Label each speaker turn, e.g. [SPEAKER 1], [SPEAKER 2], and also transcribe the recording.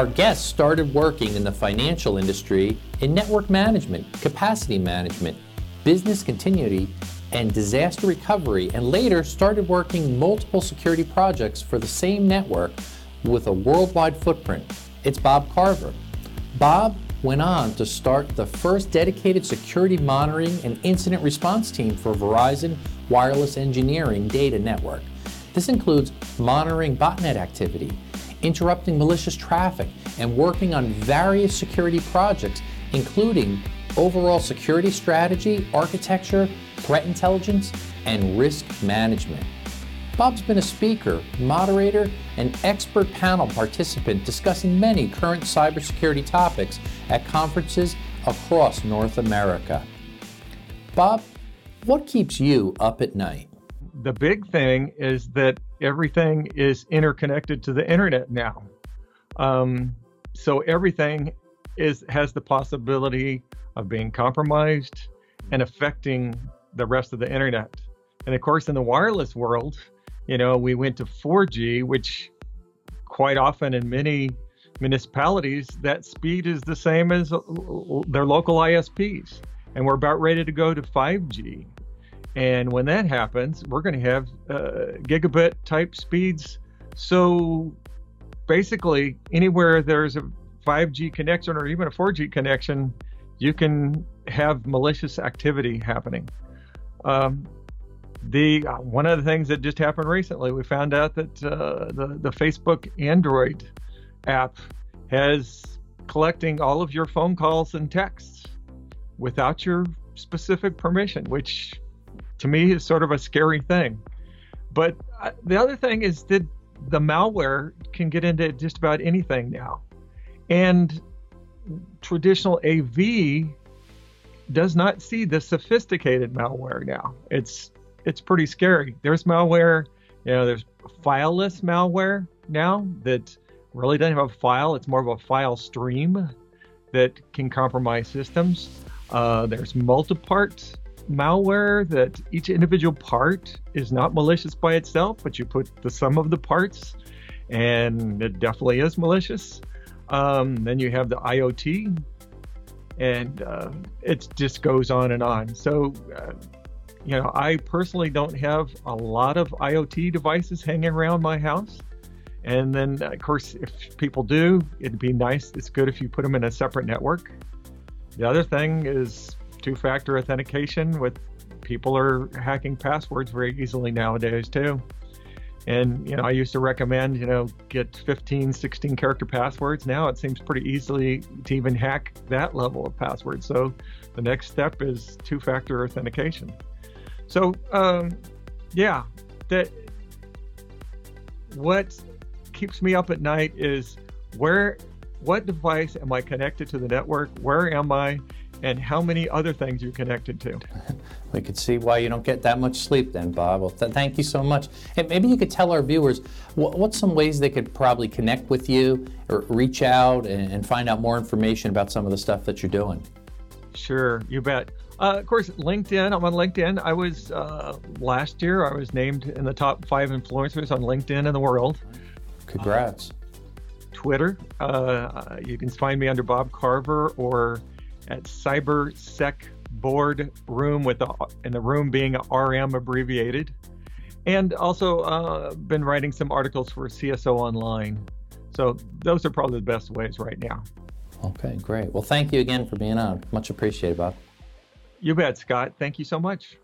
[SPEAKER 1] Our guest started working in the financial industry in network management, capacity management, business continuity, and disaster recovery, and later started working multiple security projects for the same network with a worldwide footprint. It's Bob Carver. Bob went on to start the first dedicated security monitoring and incident response team for Verizon Wireless Engineering Data Network. This includes monitoring botnet activity, interrupting malicious traffic, and working on various security projects, including overall security strategy, architecture, threat intelligence, and risk management. Bob's been a speaker, moderator, and expert panel participant discussing many current cybersecurity topics at conferences across North America. Bob, what keeps you up at night?
[SPEAKER 2] The big thing is that everything is interconnected to the internet now. Um, so everything is has the possibility of being compromised and affecting the rest of the internet. And of course, in the wireless world, you know, we went to 4G, which quite often in many municipalities, that speed is the same as their local ISPs. And we're about ready to go to 5G. And when that happens, we're going to have uh, gigabit type speeds. So basically, anywhere there's a 5G connection or even a 4G connection, you can have malicious activity happening. Um, the uh, one of the things that just happened recently, we found out that uh, the the Facebook Android app has collecting all of your phone calls and texts without your specific permission, which to me is sort of a scary thing. But uh, the other thing is that the malware can get into just about anything now, and traditional AV does not see the sophisticated malware now. It's it's pretty scary. There's malware, you know, there's fileless malware now that really doesn't have a file. It's more of a file stream that can compromise systems. Uh, there's multi-part malware that each individual part is not malicious by itself, but you put the sum of the parts, and it definitely is malicious. Um, then you have the IoT, and uh, it just goes on and on. So, uh, you know, I personally don't have a lot of IoT devices hanging around my house. And then, of course, if people do, it'd be nice. It's good if you put them in a separate network. The other thing is two factor authentication with people are hacking passwords very easily nowadays, too. And, you know, I used to recommend, you know, get 15, 16 character passwords. Now it seems pretty easily to even hack that level of password. So the next step is two factor authentication. So, um, yeah, that what keeps me up at night is where, what device am I connected to the network? Where am I? And how many other things you're connected to.
[SPEAKER 1] we could see why you don't get that much sleep then, Bob. Well, th- thank you so much. And maybe you could tell our viewers wh- what's some ways they could probably connect with you or reach out and, and, find out more information about some of the stuff that you're doing.
[SPEAKER 2] Sure, you bet. Uh, of course, LinkedIn. I'm on LinkedIn. I was uh, last year. I was named in the top five influencers on LinkedIn in the world.
[SPEAKER 1] Congrats. Uh,
[SPEAKER 2] Twitter. Uh, you can find me under Bob Carver or at CyberSec board room with the in the room being RM abbreviated, and also uh, been writing some articles for CSO Online. So those are probably the best ways right now.
[SPEAKER 1] Okay, great. Well, thank you again for being on. Much appreciated, Bob.
[SPEAKER 2] You bet, Scott. Thank you so much.